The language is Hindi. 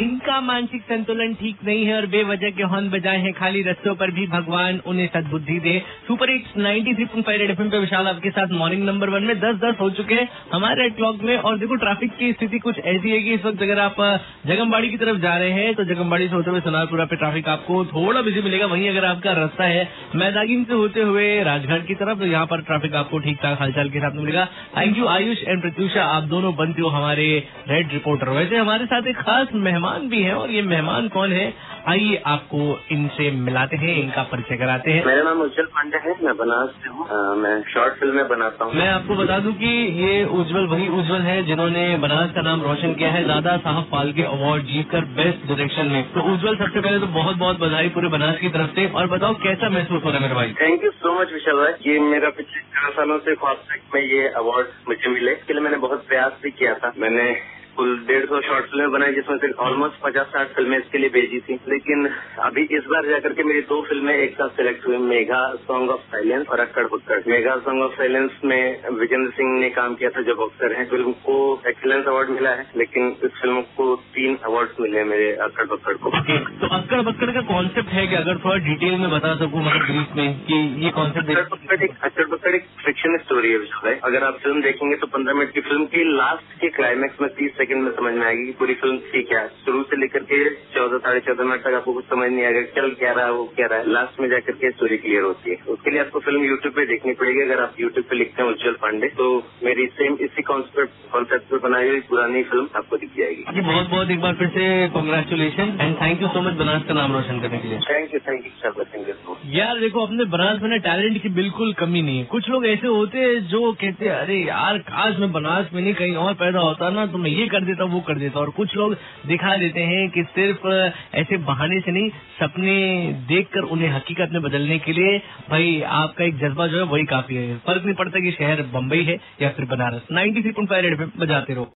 जिनका मानसिक संतुलन ठीक नहीं है और बेवजह के हॉर्न बजाए हैं, खाली रस्तों पर भी भगवान उन्हें सदबुद्धि दे। Super hits 93.5 three point five FM पे विशाल आपके साथ मॉर्निंग नंबर वन में दस दस हो चुके हैं हमारे क्लॉक में। और देखो ट्रैफ़िक की स्थिति कुछ ऐसी है कि इस वक्त अगर आप जगमबाड़ी की तरफ़ जा रहे हैं तो जगमबाड़ी से होते हुए सोनारपुरा पे ट्रैफ़िक आपको थोड़ा बिज़ी मिलेगा। वहीं अगर आपका रास्ता है मैदागिन से होते हुए राजघाट की तरफ़ तो यहाँ पर ट्रैफ़िक आपको ठीक ठाक हालचाल के साथ मिलेगा। Thank you Ayush and Pratyusha. आप दोनों बनते हो हमारे रेड रिपोर्टर वैसे हमारे साथ एक खास मेहमान भी है और ये मेहमान कौन है? आइए आपको इनसे मिलाते हैं इनका परिचय कराते हैं। मेरा नाम उज्जवल पांडे है मैं बनारस से हूँ। मैं शॉर्ट फ़िल्में बनाता हूँ। मैं आपको बता दूँ कि ये उज्जवल वही उज्जवल है जिन्होंने बनारस का नाम रोशन किया है। दादा साहब फाल्के अवार्ड जीतकर बेस्ट डायरेक्शन में। तो उज्जवल सबसे पहले तो बहुत बहुत बधाई पूरे बनारस की तरफ़ से। और बताओ कैसा महसूस हो रहा है मेरे भाई? Thank you so much Vishal भाई। ये मेरा पिछले चार सालों से ख्वाब कि ये अवार्ड मुझे मिले। इसके लिए मैंने बहुत प्रयास भी किया था। मैंने कुल डेढ़ सौ शॉर्ट फ़िल्में बनाई जिसमें से ऑलमोस्ट पचास साठ फ़िल्में इसके लिए भेजी थी। लेकिन अभी इस बार जाकर के मेरी दो फ़िल्में एक साथ सिलेक्ट हुई मेघा सॉन्ग ऑफ़ साइलेंस और Akkad Bakkad. Megha song of silence में विजेंद्र सिंह ने काम किया था जो बॉक्सर है। फ़िल्म को एक्सीलेंस अवार्ड मिला है लेकिन इस फ़िल्म को तीन अवार्ड मिले मेरे अक्कड़ बक्कड़ को। तो अक्कड़ बक्कड़ का कॉन्सेप्ट है कि अगर थोड़ा डिटेल में बता सकूँ मतलब ब्रीफ में कि ये कॉन्सेप्ट अक्कड़ बक्कड़ एक फिक्शन स्टोरी है भाई अगर आप फ़िल्म देखेंगे तो पंद्रह मिनट की फ़िल्म की लास्ट के क्लाइमैक्स में तीस सेकंड में समझ में आएगी कि पूरी फ़िल्म थी क्या शुरू से लेकर के चौदह साढ़े चौदह मिनट तक आपको कुछ समझ नहीं आएगा चल क्या रहा है वो क्या रहा। है लास्ट में जाकर के स्टोरी क्लियर होती है। उसके लिए आपको फ़िल्म यूट्यूब पे देखनी पड़ेगी। अगर आप यूट्यूब पे लिखते हैं उज्जवल पांडे तो मेरी सेम इसी कॉन्सेप्ट कॉन्सेप्ट पे बनाई हुई पुरानी फ़िल्म आपको दिख जाएगी। जी बहुत बहुत एक बार फिर से congratulation and thank you so much Banaras का नाम रोशन करने के लिए। Thank you thank you sir यार देखो अपने बनारस में टैलेंट की बिल्कुल कमी नहीं है। कुछ लोग ऐसे होते हैं जो कहते हैं, अरे यार, काश मैं बनारस में नहीं कहीं और पैदा होता ना तो मैं ये कर देता, वो कर देता। और कुछ लोग दिखा देते हैं कि सिर्फ़ ऐसे बहाने से नहीं, सपने देखकर उन्हें हकीकत में बदलने के लिए भाई, आपका एक जज्बा जो है वही काफ़ी है। फ़र्क नहीं पड़ता कि शहर बम्बई है या फिर बनारस। 93.5 रेड पे बजाते रहो।